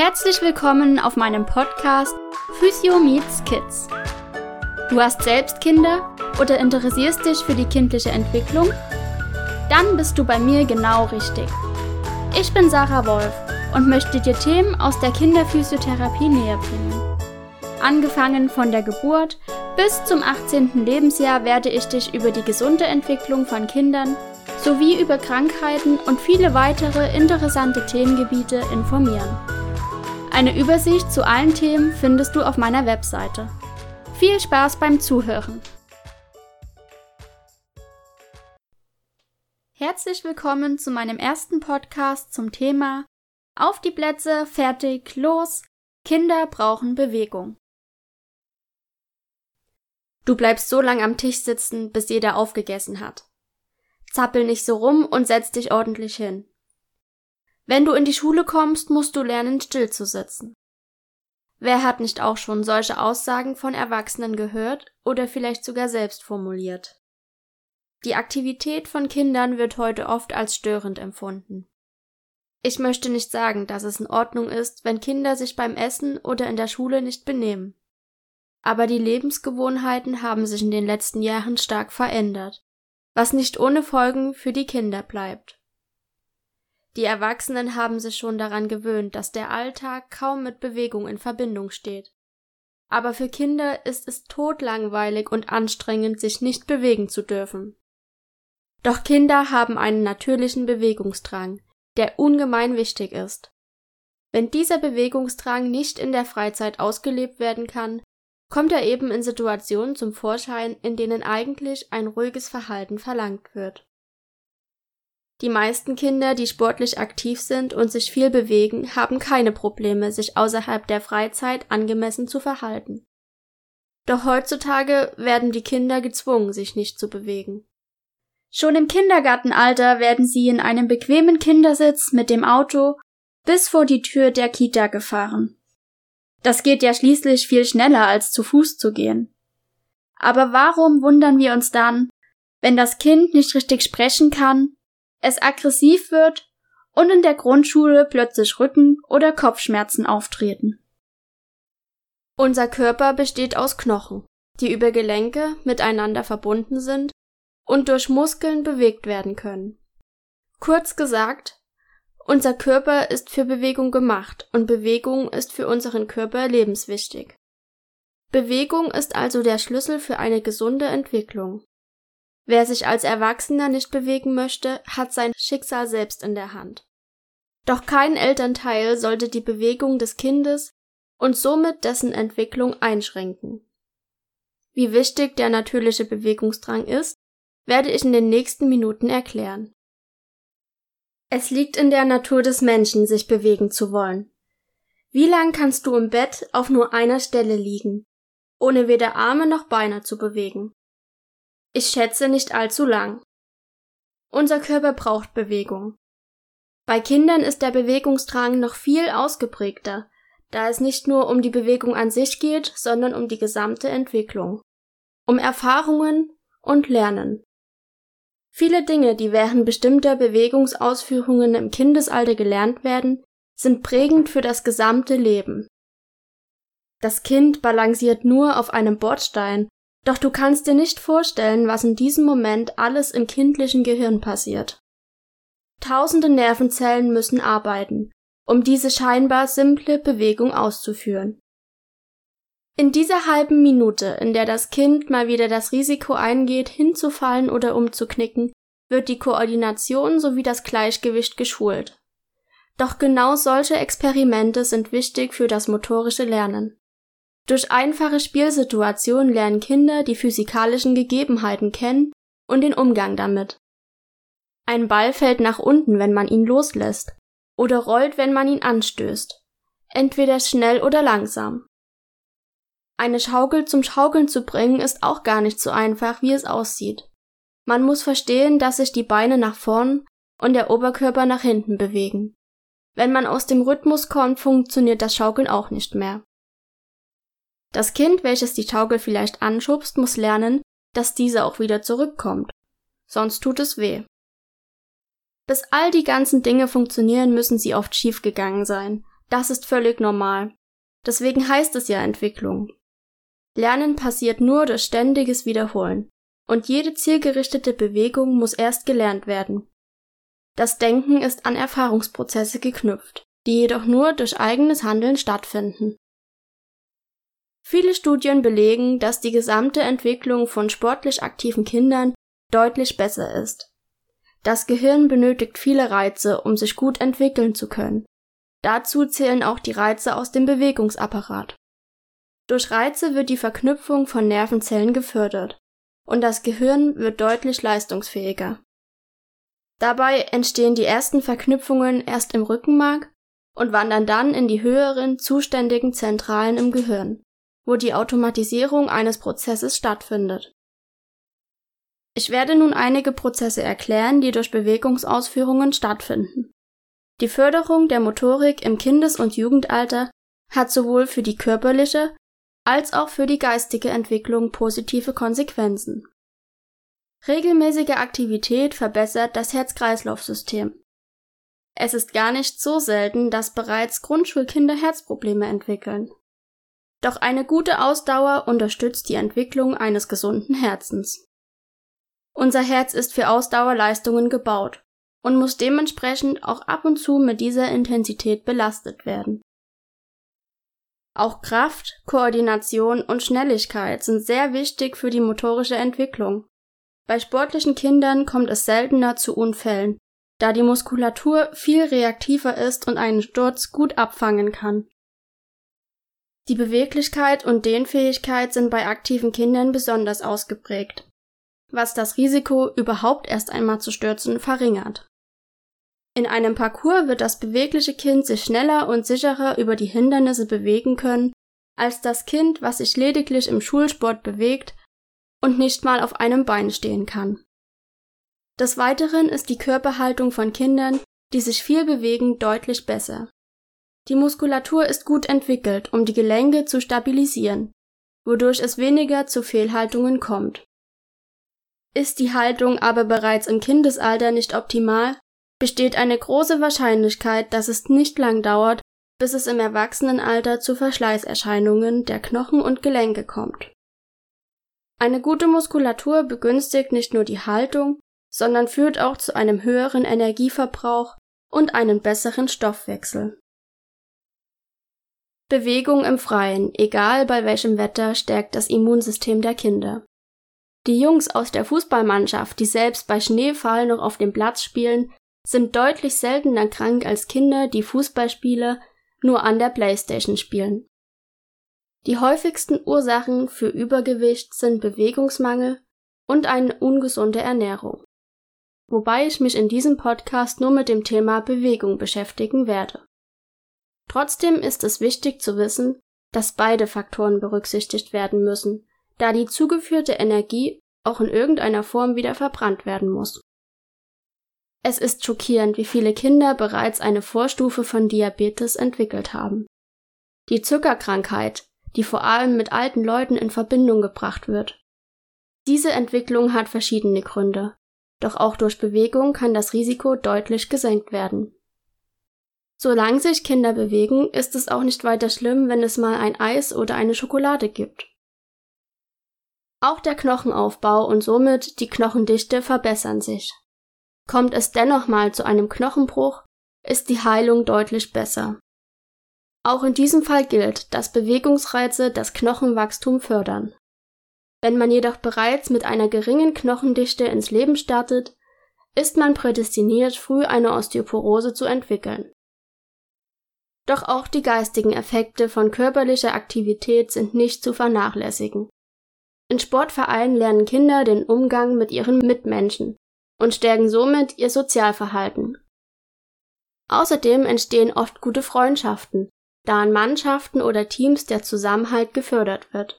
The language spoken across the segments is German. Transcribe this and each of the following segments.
Herzlich willkommen auf meinem Podcast Physio Meets Kids. Du hast selbst Kinder oder interessierst dich für die kindliche Entwicklung? Dann bist du bei mir genau richtig. Ich bin Sarah Wolf und möchte dir Themen aus der Kinderphysiotherapie näher bringen. Angefangen von der Geburt bis zum 18. Lebensjahr werde ich dich über die gesunde Entwicklung von Kindern sowie über Krankheiten und viele weitere interessante Themengebiete informieren. Eine Übersicht zu allen Themen findest du auf meiner Webseite. Viel Spaß beim Zuhören! Herzlich willkommen zu meinem ersten Podcast zum Thema Auf die Plätze, fertig, los! Kinder brauchen Bewegung. Du bleibst so lang am Tisch sitzen, bis jeder aufgegessen hat. Zappel nicht so rum und setz dich ordentlich hin. Wenn du in die Schule kommst, musst du lernen, still zu sitzen. Wer hat nicht auch schon solche Aussagen von Erwachsenen gehört oder vielleicht sogar selbst formuliert? Die Aktivität von Kindern wird heute oft als störend empfunden. Ich möchte nicht sagen, dass es in Ordnung ist, wenn Kinder sich beim Essen oder in der Schule nicht benehmen. Aber die Lebensgewohnheiten haben sich in den letzten Jahren stark verändert, was nicht ohne Folgen für die Kinder bleibt. Die Erwachsenen haben sich schon daran gewöhnt, dass der Alltag kaum mit Bewegung in Verbindung steht. Aber für Kinder ist es todlangweilig und anstrengend, sich nicht bewegen zu dürfen. Doch Kinder haben einen natürlichen Bewegungsdrang, der ungemein wichtig ist. Wenn dieser Bewegungsdrang nicht in der Freizeit ausgelebt werden kann, kommt er eben in Situationen zum Vorschein, in denen eigentlich ein ruhiges Verhalten verlangt wird. Die meisten Kinder, die sportlich aktiv sind und sich viel bewegen, haben keine Probleme, sich außerhalb der Freizeit angemessen zu verhalten. Doch heutzutage werden die Kinder gezwungen, sich nicht zu bewegen. Schon im Kindergartenalter werden sie in einem bequemen Kindersitz mit dem Auto bis vor die Tür der Kita gefahren. Das geht ja schließlich viel schneller als zu Fuß zu gehen. Aber warum wundern wir uns dann, wenn das Kind nicht richtig sprechen kann es aggressiv wird und in der Grundschule plötzlich Rücken- oder Kopfschmerzen auftreten. Unser Körper besteht aus Knochen, die über Gelenke miteinander verbunden sind und durch Muskeln bewegt werden können. Kurz gesagt, unser Körper ist für Bewegung gemacht und Bewegung ist für unseren Körper lebenswichtig. Bewegung ist also der Schlüssel für eine gesunde Entwicklung. Wer sich als Erwachsener nicht bewegen möchte, hat sein Schicksal selbst in der Hand. Doch kein Elternteil sollte die Bewegung des Kindes und somit dessen Entwicklung einschränken. Wie wichtig der natürliche Bewegungsdrang ist, werde ich in den nächsten Minuten erklären. Es liegt in der Natur des Menschen, sich bewegen zu wollen. Wie lang kannst du im Bett auf nur einer Stelle liegen, ohne weder Arme noch Beine zu bewegen? Ich schätze nicht allzu lang. Unser Körper braucht Bewegung. Bei Kindern ist der Bewegungsdrang noch viel ausgeprägter, da es nicht nur um die Bewegung an sich geht, sondern um die gesamte Entwicklung, um Erfahrungen und Lernen. Viele Dinge, die während bestimmter Bewegungsausführungen im Kindesalter gelernt werden, sind prägend für das gesamte Leben. Das Kind balanciert nur auf einem Bordstein doch du kannst dir nicht vorstellen, was in diesem Moment alles im kindlichen Gehirn passiert. Tausende Nervenzellen müssen arbeiten, um diese scheinbar simple Bewegung auszuführen. In dieser halben Minute, in der das Kind mal wieder das Risiko eingeht, hinzufallen oder umzuknicken, wird die Koordination sowie das Gleichgewicht geschult. Doch genau solche Experimente sind wichtig für das motorische Lernen. Durch einfache Spielsituationen lernen Kinder die physikalischen Gegebenheiten kennen und den Umgang damit. Ein Ball fällt nach unten, wenn man ihn loslässt, oder rollt, wenn man ihn anstößt, entweder schnell oder langsam. Eine Schaukel zum Schaukeln zu bringen ist auch gar nicht so einfach, wie es aussieht. Man muss verstehen, dass sich die Beine nach vorn und der Oberkörper nach hinten bewegen. Wenn man aus dem Rhythmus kommt, funktioniert das Schaukeln auch nicht mehr. Das Kind, welches die Schaukel vielleicht anschubst, muss lernen, dass diese auch wieder zurückkommt. Sonst tut es weh. Bis all die ganzen Dinge funktionieren, müssen sie oft schiefgegangen sein, Das ist völlig normal. Deswegen heißt es ja Entwicklung. Lernen passiert nur durch ständiges Wiederholen. Und jede zielgerichtete Bewegung muss erst gelernt werden. Das Denken ist an Erfahrungsprozesse geknüpft, die jedoch nur durch eigenes Handeln stattfinden. Viele Studien belegen, dass die gesamte Entwicklung von sportlich aktiven Kindern deutlich besser ist. Das Gehirn benötigt viele Reize, um sich gut entwickeln zu können. Dazu zählen auch die Reize aus dem Bewegungsapparat. Durch Reize wird die Verknüpfung von Nervenzellen gefördert und das Gehirn wird deutlich leistungsfähiger. Dabei entstehen die ersten Verknüpfungen erst im Rückenmark und wandern dann in die höheren zuständigen Zentralen im Gehirn, wo die Automatisierung eines Prozesses stattfindet. Ich werde nun einige Prozesse erklären, die durch Bewegungsausführungen stattfinden. Die Förderung der Motorik im Kindes- und Jugendalter hat sowohl für die körperliche als auch für die geistige Entwicklung positive Konsequenzen. Regelmäßige Aktivität verbessert das Herz-Kreislauf-System. Es ist gar nicht so selten, dass bereits Grundschulkinder Herzprobleme entwickeln. Doch eine gute Ausdauer unterstützt die Entwicklung eines gesunden Herzens. Unser Herz ist für Ausdauerleistungen gebaut und muss dementsprechend auch ab und zu mit dieser Intensität belastet werden. Auch Kraft, Koordination und Schnelligkeit sind sehr wichtig für die motorische Entwicklung. Bei sportlichen Kindern kommt es seltener zu Unfällen, da die Muskulatur viel reaktiver ist und einen Sturz gut abfangen kann. Die Beweglichkeit und Dehnfähigkeit sind bei aktiven Kindern besonders ausgeprägt, was das Risiko, überhaupt erst einmal zu stürzen, verringert. In einem Parcours wird das bewegliche Kind sich schneller und sicherer über die Hindernisse bewegen können, als das Kind, was sich lediglich im Schulsport bewegt und nicht mal auf einem Bein stehen kann. Des Weiteren ist die Körperhaltung von Kindern, die sich viel bewegen, deutlich besser. Die Muskulatur ist gut entwickelt, um die Gelenke zu stabilisieren, wodurch es weniger zu Fehlhaltungen kommt. Ist die Haltung aber bereits im Kindesalter nicht optimal, besteht eine große Wahrscheinlichkeit, dass es nicht lang dauert, bis es im Erwachsenenalter zu Verschleißerscheinungen der Knochen und Gelenke kommt. Eine gute Muskulatur begünstigt nicht nur die Haltung, sondern führt auch zu einem höheren Energieverbrauch und einem besseren Stoffwechsel. Bewegung im Freien, egal bei welchem Wetter, stärkt das Immunsystem der Kinder. Die Jungs aus der Fußballmannschaft, die selbst bei Schneefall noch auf dem Platz spielen, sind deutlich seltener krank als Kinder, die Fußballspiele nur an der Playstation spielen. Die häufigsten Ursachen für Übergewicht sind Bewegungsmangel und eine ungesunde Ernährung. Wobei ich mich in diesem Podcast nur mit dem Thema Bewegung beschäftigen werde. Trotzdem ist es wichtig zu wissen, dass beide Faktoren berücksichtigt werden müssen, da die zugeführte Energie auch in irgendeiner Form wieder verbrannt werden muss. Es ist schockierend, wie viele Kinder bereits eine Vorstufe von Diabetes entwickelt haben. Die Zuckerkrankheit, die vor allem mit alten Leuten in Verbindung gebracht wird. Diese Entwicklung hat verschiedene Gründe, doch auch durch Bewegung kann das Risiko deutlich gesenkt werden. Solange sich Kinder bewegen, ist es auch nicht weiter schlimm, wenn es mal ein Eis oder eine Schokolade gibt. Auch der Knochenaufbau und somit die Knochendichte verbessern sich. Kommt es dennoch mal zu einem Knochenbruch, ist die Heilung deutlich besser. Auch in diesem Fall gilt, dass Bewegungsreize das Knochenwachstum fördern. Wenn man jedoch bereits mit einer geringen Knochendichte ins Leben startet, ist man prädestiniert, früh eine Osteoporose zu entwickeln. Doch auch die geistigen Effekte von körperlicher Aktivität sind nicht zu vernachlässigen. In Sportvereinen lernen Kinder den Umgang mit ihren Mitmenschen, und stärken somit ihr Sozialverhalten. Außerdem entstehen oft gute Freundschaften, da in Mannschaften oder Teams der Zusammenhalt gefördert wird.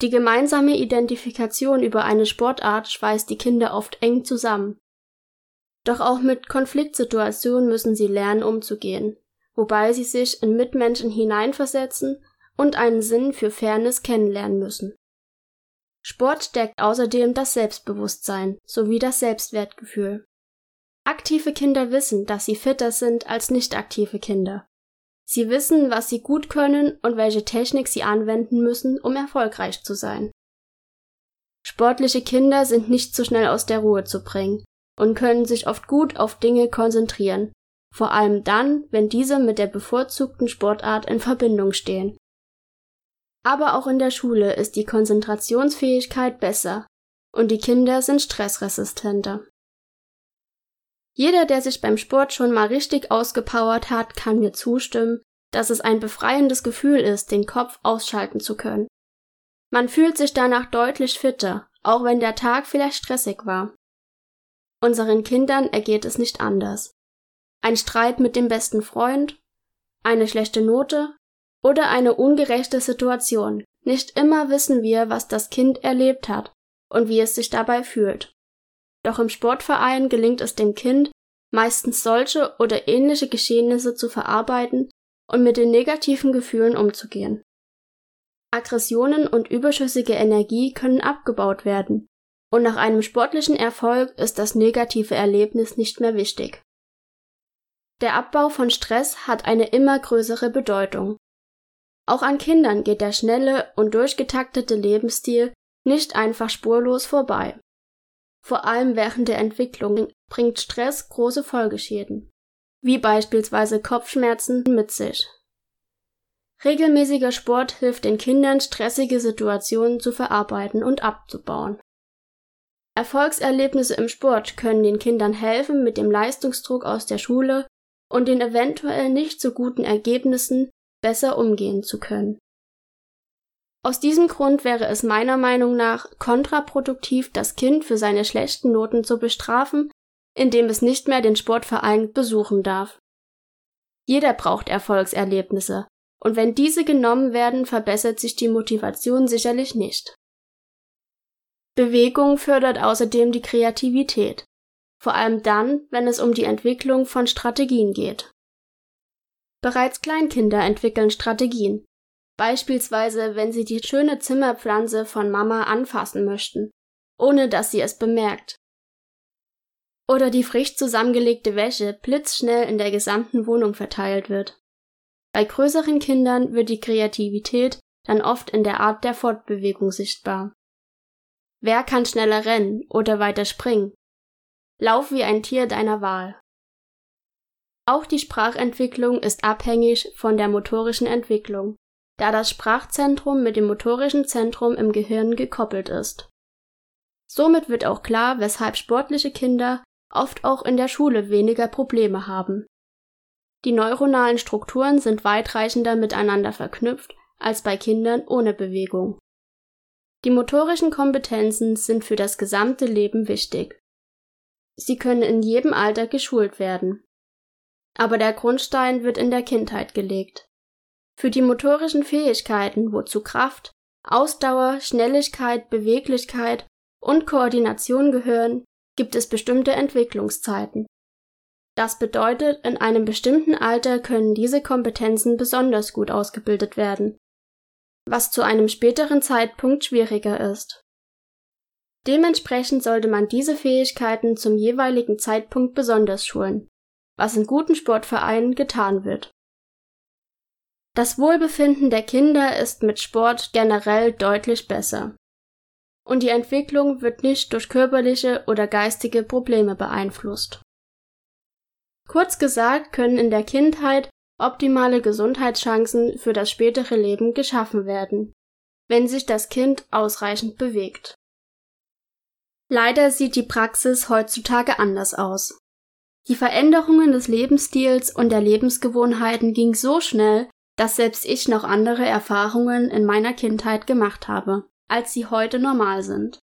Die gemeinsame Identifikation über eine Sportart schweißt die Kinder oft eng zusammen. Doch auch mit Konfliktsituationen müssen sie lernen umzugehen, wobei sie sich in Mitmenschen hineinversetzen und einen Sinn für Fairness kennenlernen müssen. Sport stärkt außerdem das Selbstbewusstsein sowie das Selbstwertgefühl. Aktive Kinder wissen, dass sie fitter sind als nicht aktive Kinder. Sie wissen, was sie gut können und welche Technik sie anwenden müssen, um erfolgreich zu sein. Sportliche Kinder sind nicht so schnell aus der Ruhe zu bringen und können sich oft gut auf Dinge konzentrieren, vor allem dann, wenn diese mit der bevorzugten Sportart in Verbindung stehen. Aber auch in der Schule ist die Konzentrationsfähigkeit besser und die Kinder sind stressresistenter. Jeder, der sich beim Sport schon mal richtig ausgepowert hat, kann mir zustimmen, dass es ein befreiendes Gefühl ist, den Kopf ausschalten zu können. Man fühlt sich danach deutlich fitter, auch wenn der Tag vielleicht stressig war. Unseren Kindern ergeht es nicht anders. Ein Streit mit dem besten Freund, eine schlechte Note oder eine ungerechte Situation. Nicht immer wissen wir, was das Kind erlebt hat und wie es sich dabei fühlt. Doch im Sportverein gelingt es dem Kind, meistens solche oder ähnliche Geschehnisse zu verarbeiten und mit den negativen Gefühlen umzugehen. Aggressionen und überschüssige Energie können abgebaut werden, und nach einem sportlichen Erfolg ist das negative Erlebnis nicht mehr wichtig. Der Abbau von Stress hat eine immer größere Bedeutung. Auch an Kindern geht der schnelle und durchgetaktete Lebensstil nicht einfach spurlos vorbei. Vor allem während der Entwicklung bringt Stress große Folgeschäden, wie beispielsweise Kopfschmerzen mit sich. Regelmäßiger Sport hilft den Kindern, stressige Situationen zu verarbeiten und abzubauen. Erfolgserlebnisse im Sport können den Kindern helfen, mit dem Leistungsdruck aus der Schule und den eventuell nicht so guten Ergebnissen besser umgehen zu können. Aus diesem Grund wäre es meiner Meinung nach kontraproduktiv, das Kind für seine schlechten Noten zu bestrafen, indem es nicht mehr den Sportverein besuchen darf. Jeder braucht Erfolgserlebnisse, und wenn diese genommen werden, verbessert sich die Motivation sicherlich nicht. Bewegung fördert außerdem die Kreativität, vor allem dann, wenn es um die Entwicklung von Strategien geht. Bereits Kleinkinder entwickeln Strategien, beispielsweise wenn sie die schöne Zimmerpflanze von Mama anfassen möchten, ohne dass sie es bemerkt. Oder die frisch zusammengelegte Wäsche blitzschnell in der gesamten Wohnung verteilt wird. Bei größeren Kindern wird die Kreativität dann oft in der Art der Fortbewegung sichtbar. Wer kann schneller rennen oder weiter springen? Lauf wie ein Tier deiner Wahl. Auch die Sprachentwicklung ist abhängig von der motorischen Entwicklung da das Sprachzentrum mit dem motorischen Zentrum im Gehirn gekoppelt ist. Somit wird auch klar, weshalb sportliche Kinder oft auch in der Schule weniger Probleme haben. Die neuronalen Strukturen sind weitreichender miteinander verknüpft als bei Kindern ohne Bewegung. Die motorischen Kompetenzen sind für das gesamte Leben wichtig. Sie können in jedem Alter geschult werden. Aber der Grundstein wird in der Kindheit gelegt. Für die motorischen Fähigkeiten, wozu Kraft, Ausdauer, Schnelligkeit, Beweglichkeit und Koordination gehören, gibt es bestimmte Entwicklungszeiten. Das bedeutet, in einem bestimmten Alter können diese Kompetenzen besonders gut ausgebildet werden, was zu einem späteren Zeitpunkt schwieriger ist. Dementsprechend sollte man diese Fähigkeiten zum jeweiligen Zeitpunkt besonders schulen, was in guten Sportvereinen getan wird. Das Wohlbefinden der Kinder ist mit Sport generell deutlich besser. Und die Entwicklung wird nicht durch körperliche oder geistige Probleme beeinflusst. Kurz gesagt können in der Kindheit optimale Gesundheitschancen für das spätere Leben geschaffen werden, wenn sich das Kind ausreichend bewegt. Leider sieht die Praxis heutzutage anders aus. Die Veränderungen des Lebensstils und der Lebensgewohnheiten ging so schnell, dass selbst ich noch andere Erfahrungen in meiner Kindheit gemacht habe, als sie heute normal sind.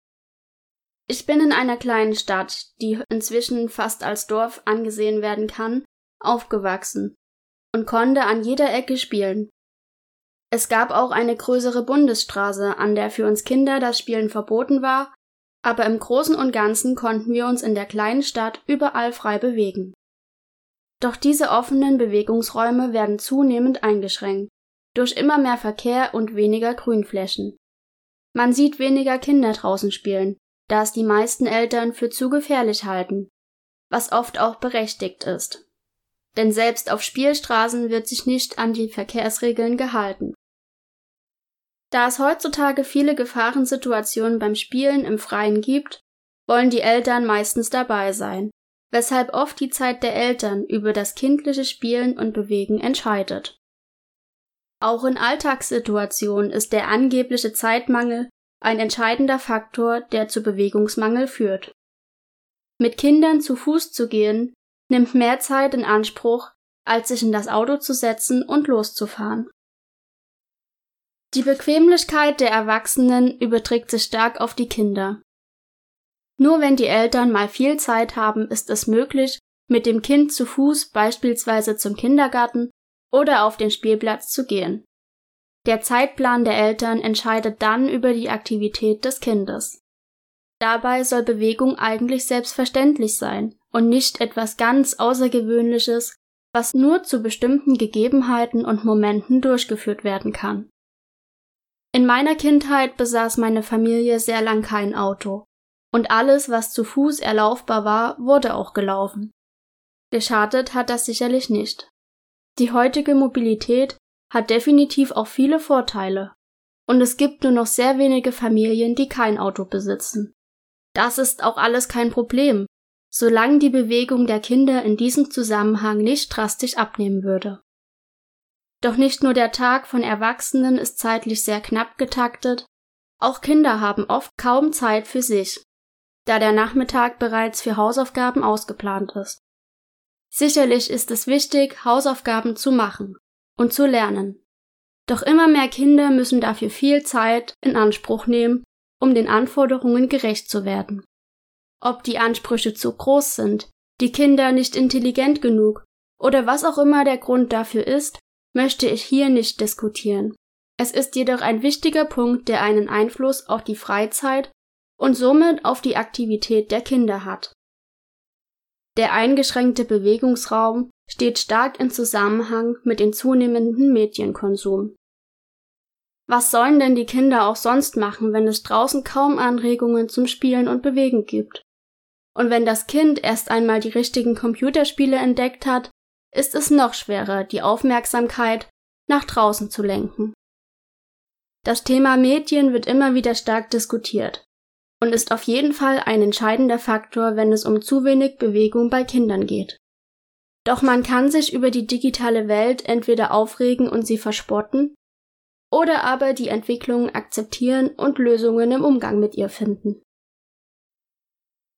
Ich bin in einer kleinen Stadt, die inzwischen fast als Dorf angesehen werden kann, aufgewachsen und konnte an jeder Ecke spielen. Es gab auch eine größere Bundesstraße, an der für uns Kinder das Spielen verboten war, aber im Großen und Ganzen konnten wir uns in der kleinen Stadt überall frei bewegen. Doch diese offenen Bewegungsräume werden zunehmend eingeschränkt durch immer mehr Verkehr und weniger Grünflächen. Man sieht weniger Kinder draußen spielen, da es die meisten Eltern für zu gefährlich halten, was oft auch berechtigt ist. denn selbst auf Spielstraßen wird sich nicht an die Verkehrsregeln gehalten. Da es heutzutage viele Gefahrensituationen beim Spielen im Freien gibt, wollen die Eltern meistens dabei sein, weshalb oft die Zeit der Eltern über das kindliche Spielen und Bewegen entscheidet. Auch in Alltagssituationen ist der angebliche Zeitmangel ein entscheidender Faktor, der zu Bewegungsmangel führt. Mit Kindern zu Fuß zu gehen, nimmt mehr Zeit in Anspruch, als sich in das Auto zu setzen und loszufahren. Die Bequemlichkeit der Erwachsenen überträgt sich stark auf die Kinder. Nur wenn die Eltern mal viel Zeit haben, ist es möglich, mit dem Kind zu Fuß beispielsweise zum Kindergarten oder auf den Spielplatz zu gehen. Der Zeitplan der Eltern entscheidet dann über die Aktivität des Kindes. Dabei soll Bewegung eigentlich selbstverständlich sein und nicht etwas ganz Außergewöhnliches, was nur zu bestimmten Gegebenheiten und Momenten durchgeführt werden kann. In meiner Kindheit besaß meine Familie sehr lang kein Auto, und alles, was zu Fuß erlaufbar war, wurde auch gelaufen. Geschadet hat das sicherlich nicht. Die heutige Mobilität hat definitiv auch viele Vorteile, und es gibt nur noch sehr wenige Familien, die kein Auto besitzen. Das ist auch alles kein Problem, solange die Bewegung der Kinder in diesem Zusammenhang nicht drastisch abnehmen würde. Doch nicht nur der Tag von Erwachsenen ist zeitlich sehr knapp getaktet, auch Kinder haben oft kaum Zeit für sich, da der Nachmittag bereits für Hausaufgaben ausgeplant ist. Sicherlich ist es wichtig, Hausaufgaben zu machen und zu lernen. Doch immer mehr Kinder müssen dafür viel Zeit in Anspruch nehmen, um den Anforderungen gerecht zu werden. Ob die Ansprüche zu groß sind, die Kinder nicht intelligent genug oder was auch immer der Grund dafür ist, möchte ich hier nicht diskutieren. Es ist jedoch ein wichtiger Punkt, der einen Einfluss auf die Freizeit und somit auf die Aktivität der Kinder hat. Der eingeschränkte Bewegungsraum steht stark in Zusammenhang mit dem zunehmenden Medienkonsum. Was sollen denn die Kinder auch sonst machen, wenn es draußen kaum Anregungen zum Spielen und Bewegen gibt? Und wenn das Kind erst einmal die richtigen Computerspiele entdeckt hat, ist es noch schwerer, die Aufmerksamkeit nach draußen zu lenken. Das Thema Medien wird immer wieder stark diskutiert und ist auf jeden Fall ein entscheidender Faktor, wenn es um zu wenig Bewegung bei Kindern geht. Doch man kann sich über die digitale Welt entweder aufregen und sie verspotten oder aber die Entwicklung akzeptieren und Lösungen im Umgang mit ihr finden.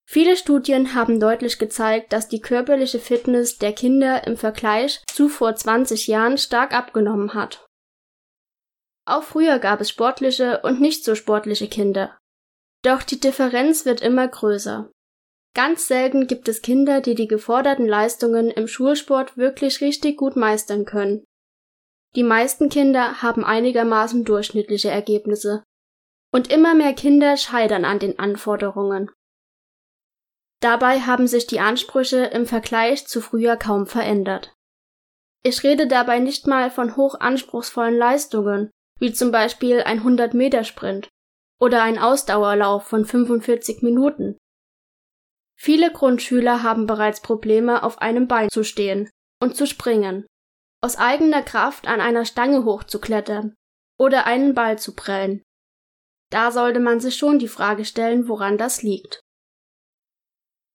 Viele Studien haben deutlich gezeigt, dass die körperliche Fitness der Kinder im Vergleich zu vor 20 Jahren stark abgenommen hat. Auch früher gab es sportliche und nicht so sportliche Kinder. Doch die Differenz wird immer größer. Ganz selten gibt es Kinder, die die geforderten Leistungen im Schulsport wirklich richtig gut meistern können. Die meisten Kinder haben einigermaßen durchschnittliche Ergebnisse. Und immer mehr Kinder scheitern an den Anforderungen. Dabei haben sich die Ansprüche im Vergleich zu früher kaum verändert. Ich rede dabei nicht mal von hoch anspruchsvollen Leistungen, wie zum Beispiel ein 100-Meter-Sprint oder ein Ausdauerlauf von 45 Minuten. Viele Grundschüler haben bereits Probleme, auf einem Bein zu stehen und zu springen, aus eigener Kraft an einer Stange hochzuklettern oder einen Ball zu prellen. Da sollte man sich schon die Frage stellen, woran das liegt.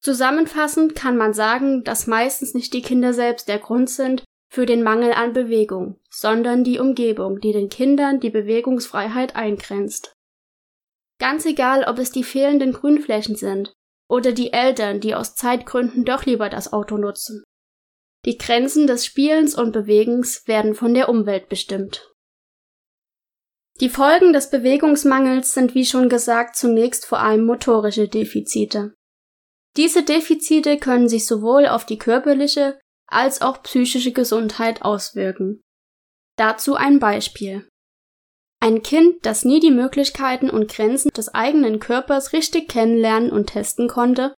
Zusammenfassend kann man sagen, dass meistens nicht die Kinder selbst der Grund sind für den Mangel an Bewegung, sondern die Umgebung, die den Kindern die Bewegungsfreiheit eingrenzt. Ganz egal, ob es die fehlenden Grünflächen sind oder die Eltern, die aus Zeitgründen doch lieber das Auto nutzen. Die Grenzen des Spielens und Bewegens werden von der Umwelt bestimmt. Die Folgen des Bewegungsmangels sind wie schon gesagt zunächst vor allem motorische Defizite. Diese Defizite können sich sowohl auf die körperliche als auch psychische Gesundheit auswirken. Dazu ein Beispiel. Ein Kind, das nie die Möglichkeiten und Grenzen des eigenen Körpers richtig kennenlernen und testen konnte,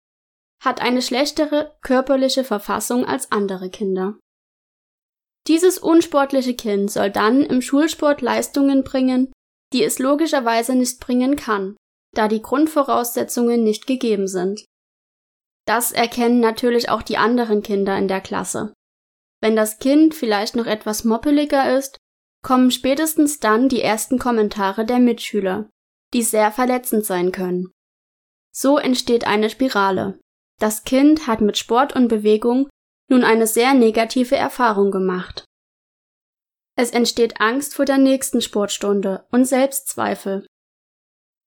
hat eine schlechtere körperliche Verfassung als andere Kinder. Dieses unsportliche Kind soll dann im Schulsport Leistungen bringen, die es logischerweise nicht bringen kann, da die Grundvoraussetzungen nicht gegeben sind. Das erkennen natürlich auch die anderen Kinder in der Klasse. Wenn das Kind vielleicht noch etwas moppeliger ist, kommen spätestens dann die ersten Kommentare der Mitschüler, die sehr verletzend sein können. So entsteht eine Spirale. Das Kind hat mit Sport und Bewegung nun eine sehr negative Erfahrung gemacht. Es entsteht Angst vor der nächsten Sportstunde und Selbstzweifel.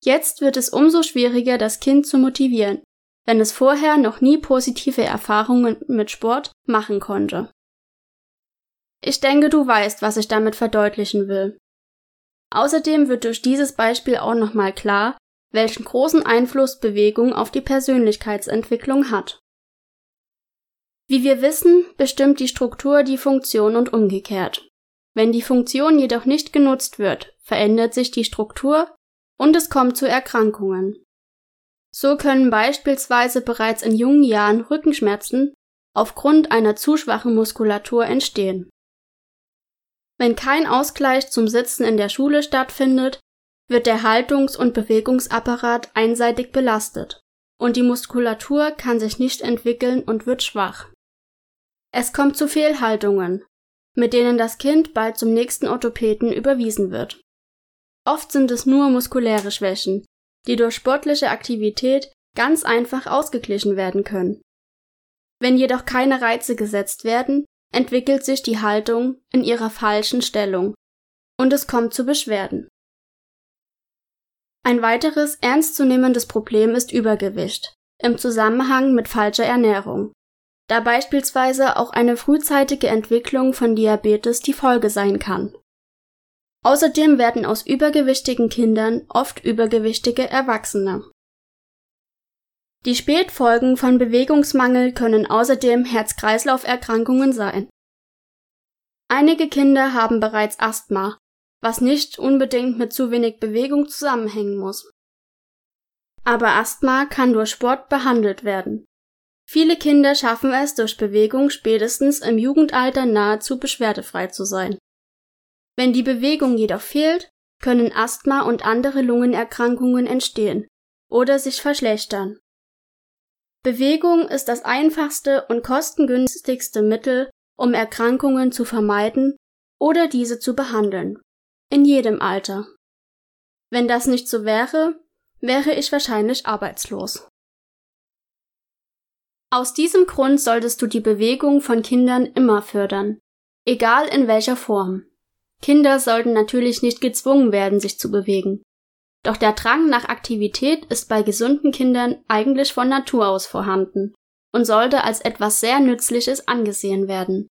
Jetzt wird es umso schwieriger, das Kind zu motivieren, wenn es vorher noch nie positive Erfahrungen mit Sport machen konnte. Ich denke, du weißt, was ich damit verdeutlichen will. Außerdem wird durch dieses Beispiel auch nochmal klar, welchen großen Einfluss Bewegung auf die Persönlichkeitsentwicklung hat. Wie wir wissen, bestimmt die Struktur die Funktion und umgekehrt. Wenn die Funktion jedoch nicht genutzt wird, verändert sich die Struktur und es kommt zu Erkrankungen. So können beispielsweise bereits in jungen Jahren Rückenschmerzen aufgrund einer zu schwachen Muskulatur entstehen. Wenn kein Ausgleich zum Sitzen in der Schule stattfindet, wird der Haltungs- und Bewegungsapparat einseitig belastet und die Muskulatur kann sich nicht entwickeln und wird schwach. Es kommt zu Fehlhaltungen, mit denen das Kind bald zum nächsten Orthopäden überwiesen wird. Oft sind es nur muskuläre Schwächen, die durch sportliche Aktivität ganz einfach ausgeglichen werden können. Wenn jedoch keine Reize gesetzt werden, entwickelt sich die Haltung in ihrer falschen Stellung und es kommt zu Beschwerden. Ein weiteres ernstzunehmendes Problem ist Übergewicht im Zusammenhang mit falscher Ernährung, da beispielsweise auch eine frühzeitige Entwicklung von Diabetes die Folge sein kann. Außerdem werden aus übergewichtigen Kindern oft übergewichtige Erwachsene. Die Spätfolgen von Bewegungsmangel können außerdem Herz-Kreislauf-Erkrankungen sein. Einige Kinder haben bereits Asthma, was nicht unbedingt mit zu wenig Bewegung zusammenhängen muss. Aber Asthma kann durch Sport behandelt werden. Viele Kinder schaffen es durch Bewegung spätestens im Jugendalter nahezu beschwerdefrei zu sein. Wenn die Bewegung jedoch fehlt, können Asthma und andere Lungenerkrankungen entstehen oder sich verschlechtern. Bewegung ist das einfachste und kostengünstigste Mittel, um Erkrankungen zu vermeiden oder diese zu behandeln. In jedem Alter. Wenn das nicht so wäre, wäre ich wahrscheinlich arbeitslos. Aus diesem Grund solltest du die Bewegung von Kindern immer fördern, egal in welcher Form. Kinder sollten natürlich nicht gezwungen werden, sich zu bewegen. Doch der Drang nach Aktivität ist bei gesunden Kindern eigentlich von Natur aus vorhanden und sollte als etwas sehr Nützliches angesehen werden.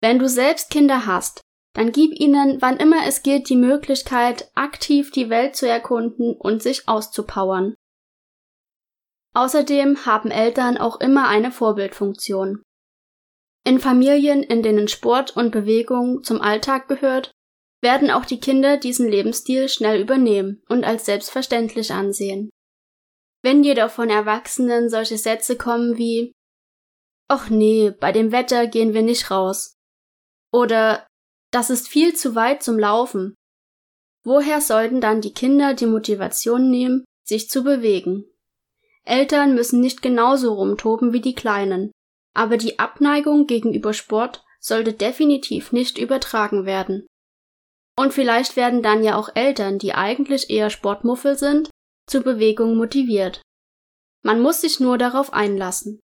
Wenn du selbst Kinder hast, dann gib ihnen, wann immer es geht, die Möglichkeit, aktiv die Welt zu erkunden und sich auszupowern. Außerdem haben Eltern auch immer eine Vorbildfunktion. In Familien, in denen Sport und Bewegung zum Alltag gehört, werden auch die Kinder diesen Lebensstil schnell übernehmen und als selbstverständlich ansehen. Wenn jedoch von Erwachsenen solche Sätze kommen wie Och nee, bei dem Wetter gehen wir nicht raus. Oder das ist viel zu weit zum Laufen. Woher sollten dann die Kinder die Motivation nehmen, sich zu bewegen? Eltern müssen nicht genauso rumtoben wie die Kleinen, aber die Abneigung gegenüber Sport sollte definitiv nicht übertragen werden. Und vielleicht werden dann ja auch Eltern, die eigentlich eher Sportmuffel sind, zur Bewegung motiviert. Man muss sich nur darauf einlassen.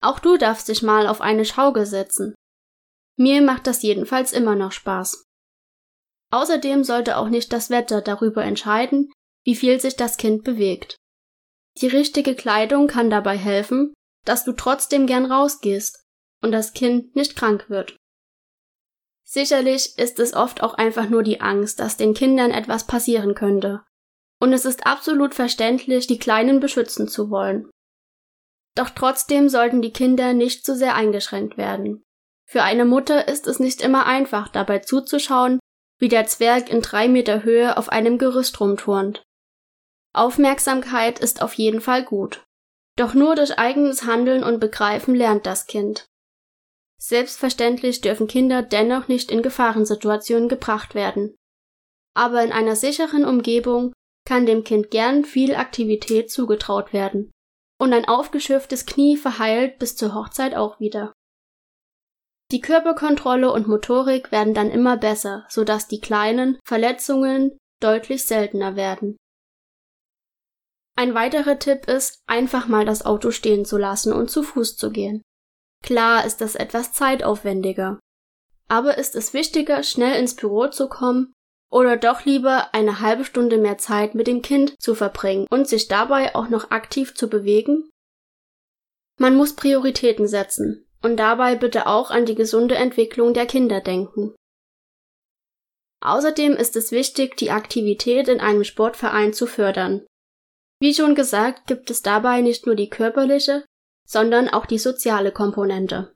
Auch du darfst dich mal auf eine Schaukel setzen. Mir macht das jedenfalls immer noch Spaß. Außerdem sollte auch nicht das Wetter darüber entscheiden, wie viel sich das Kind bewegt. Die richtige Kleidung kann dabei helfen, dass du trotzdem gern rausgehst und das Kind nicht krank wird. Sicherlich ist es oft auch einfach nur die Angst, dass den Kindern etwas passieren könnte. Und es ist absolut verständlich, die Kleinen beschützen zu wollen. Doch trotzdem sollten die Kinder nicht zu sehr eingeschränkt werden. Für eine Mutter ist es nicht immer einfach, dabei zuzuschauen, wie der Zwerg in drei Meter Höhe auf einem Gerüst rumturnt. Aufmerksamkeit ist auf jeden Fall gut. Doch nur durch eigenes Handeln und Begreifen lernt das Kind. Selbstverständlich dürfen Kinder dennoch nicht in Gefahrensituationen gebracht werden. Aber in einer sicheren Umgebung kann dem Kind gern viel Aktivität zugetraut werden. Und ein aufgeschürftes Knie verheilt bis zur Hochzeit auch wieder. Die Körperkontrolle und Motorik werden dann immer besser, sodass die kleinen Verletzungen deutlich seltener werden. Ein weiterer Tipp ist, einfach mal das Auto stehen zu lassen und zu Fuß zu gehen. Klar ist das etwas zeitaufwendiger. Aber ist es wichtiger, schnell ins Büro zu kommen oder doch lieber eine halbe Stunde mehr Zeit mit dem Kind zu verbringen und sich dabei auch noch aktiv zu bewegen? Man muss Prioritäten setzen und dabei bitte auch an die gesunde Entwicklung der Kinder denken. Außerdem ist es wichtig, die Aktivität in einem Sportverein zu fördern. Wie schon gesagt, gibt es dabei nicht nur die körperliche, sondern auch die soziale Komponente.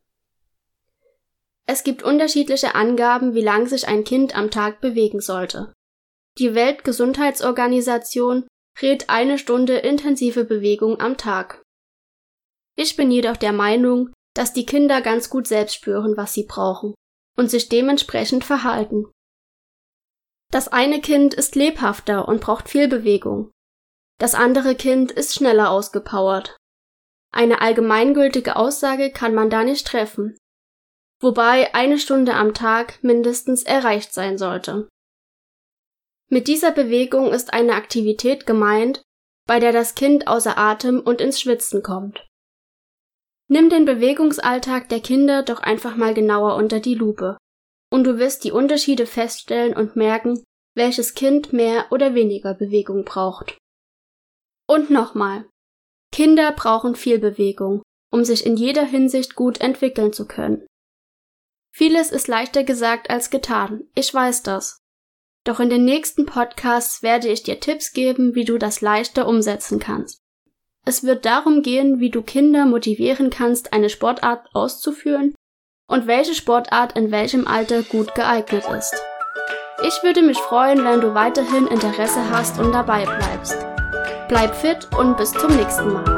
Es gibt unterschiedliche Angaben, wie lang sich ein Kind am Tag bewegen sollte. Die Weltgesundheitsorganisation rät eine Stunde intensive Bewegung am Tag. Ich bin jedoch der Meinung, dass die Kinder ganz gut selbst spüren, was sie brauchen und sich dementsprechend verhalten. Das eine Kind ist lebhafter und braucht viel Bewegung. Das andere Kind ist schneller ausgepowert. Eine allgemeingültige Aussage kann man da nicht treffen, wobei eine Stunde am Tag mindestens erreicht sein sollte. Mit dieser Bewegung ist eine Aktivität gemeint, bei der das Kind außer Atem und ins Schwitzen kommt. Nimm den Bewegungsalltag der Kinder doch einfach mal genauer unter die Lupe, und du wirst die Unterschiede feststellen und merken, welches Kind mehr oder weniger Bewegung braucht. Und nochmal. Kinder brauchen viel Bewegung, um sich in jeder Hinsicht gut entwickeln zu können. Vieles ist leichter gesagt als getan, ich weiß das. Doch in den nächsten Podcasts werde ich dir Tipps geben, wie du das leichter umsetzen kannst. Es wird darum gehen, wie du Kinder motivieren kannst, eine Sportart auszuführen und welche Sportart in welchem Alter gut geeignet ist. Ich würde mich freuen, wenn du weiterhin Interesse hast und dabei bleibst. Bleib fit und bis zum nächsten Mal.